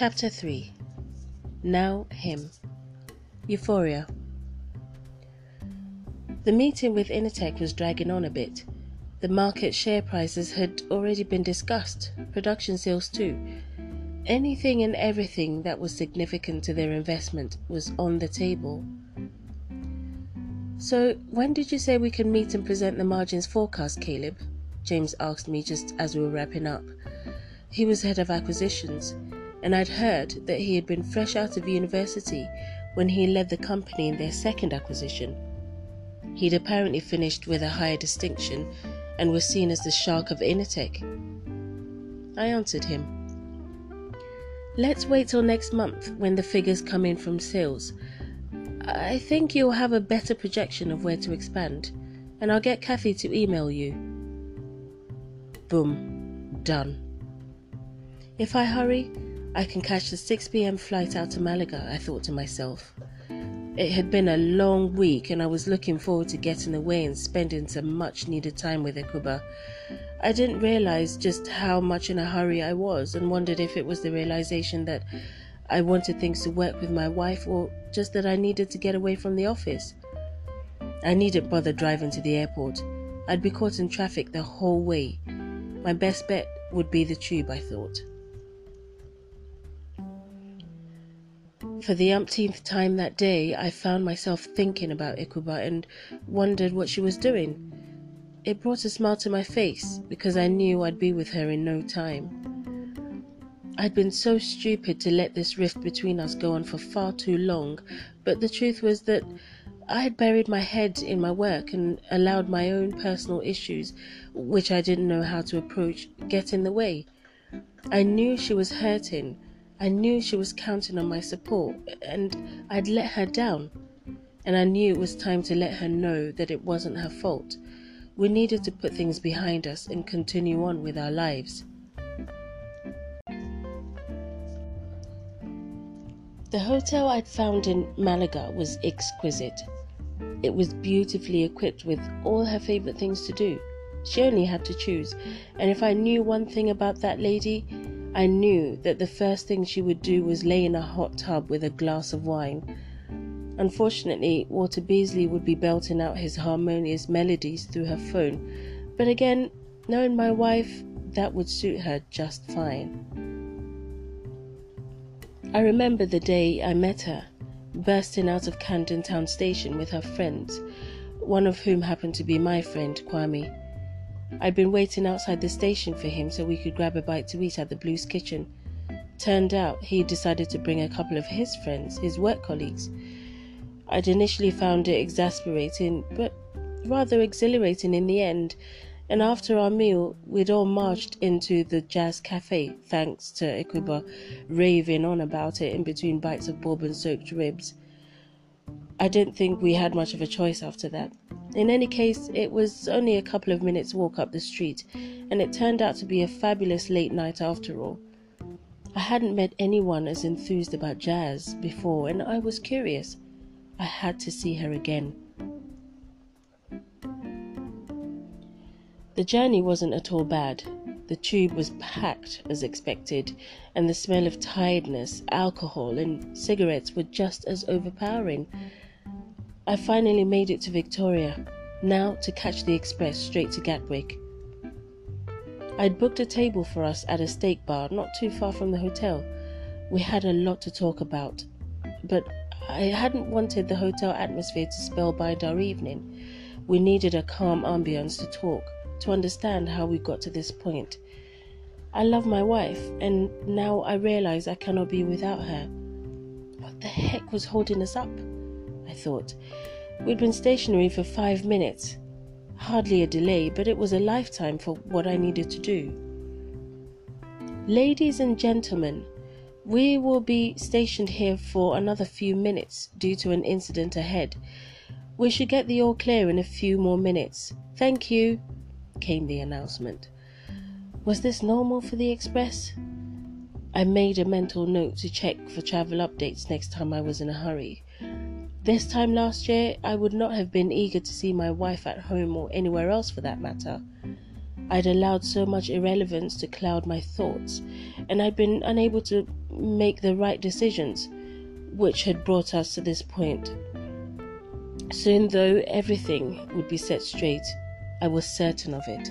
Chapter 3 Now Him Euphoria The meeting with Initech was dragging on a bit. The market share prices had already been discussed, production sales too. Anything and everything that was significant to their investment was on the table. So, when did you say we can meet and present the margins forecast, Caleb? James asked me just as we were wrapping up. He was head of acquisitions, and I'd heard that he had been fresh out of university when he led the company in their second acquisition. He'd apparently finished with a higher distinction and was seen as the shark of Initech. I answered him. Let's wait till next month when the figures come in from sales. I think you'll have a better projection of where to expand, and I'll get Kathy to email you. Boom. Done. If I hurry, I can catch the 6 pm flight out to Malaga, I thought to myself. It had been a long week and I was looking forward to getting away and spending some much needed time with Ekuba. I didn't realize just how much in a hurry I was and wondered if it was the realization that I wanted things to work with my wife or just that I needed to get away from the office. I needn't bother driving to the airport. I'd be caught in traffic the whole way. My best bet would be the tube, I thought. For the umpteenth time that day, I found myself thinking about Ekuba and wondered what she was doing. It brought a smile to my face because I knew I'd be with her in no time. I'd been so stupid to let this rift between us go on for far too long, but the truth was that I had buried my head in my work and allowed my own personal issues, which I didn't know how to approach, get in the way. I knew she was hurting I knew she was counting on my support, and I'd let her down. And I knew it was time to let her know that it wasn't her fault. We needed to put things behind us and continue on with our lives. The hotel I'd found in Malaga was exquisite. It was beautifully equipped with all her favorite things to do. She only had to choose, and if I knew one thing about that lady, I knew that the first thing she would do was lay in a hot tub with a glass of wine. Unfortunately, Walter Beasley would be belting out his harmonious melodies through her phone, but again, knowing my wife, that would suit her just fine. I remember the day I met her, bursting out of Camden Town Station with her friends, one of whom happened to be my friend, Kwame. I'd been waiting outside the station for him so we could grab a bite to eat at the Blues Kitchen. Turned out he decided to bring a couple of his friends, his work colleagues. I'd initially found it exasperating, but rather exhilarating in the end. And after our meal, we'd all marched into the Jazz Cafe, thanks to Ekuba raving on about it in between bites of bourbon soaked ribs. I didn't think we had much of a choice after that. In any case, it was only a couple of minutes' walk up the street, and it turned out to be a fabulous late night after all. I hadn't met anyone as enthused about jazz before, and I was curious. I had to see her again. The journey wasn't at all bad. The tube was packed as expected, and the smell of tiredness, alcohol, and cigarettes were just as overpowering. I finally made it to Victoria, now to catch the express straight to Gatwick. I'd booked a table for us at a steak bar not too far from the hotel. We had a lot to talk about, but I hadn't wanted the hotel atmosphere to spellbind our evening. We needed a calm ambience to talk, to understand how we got to this point. I love my wife, and now I realize I cannot be without her. What the heck was holding us up? I thought. We'd been stationary for five minutes. Hardly a delay, but it was a lifetime for what I needed to do. Ladies and gentlemen, we will be stationed here for another few minutes due to an incident ahead. We should get the all clear in a few more minutes. Thank you, came the announcement. Was this normal for the express? I made a mental note to check for travel updates next time I was in a hurry. This time last year, I would not have been eager to see my wife at home or anywhere else for that matter. I'd allowed so much irrelevance to cloud my thoughts, and I'd been unable to make the right decisions, which had brought us to this point. Soon, though, everything would be set straight. I was certain of it.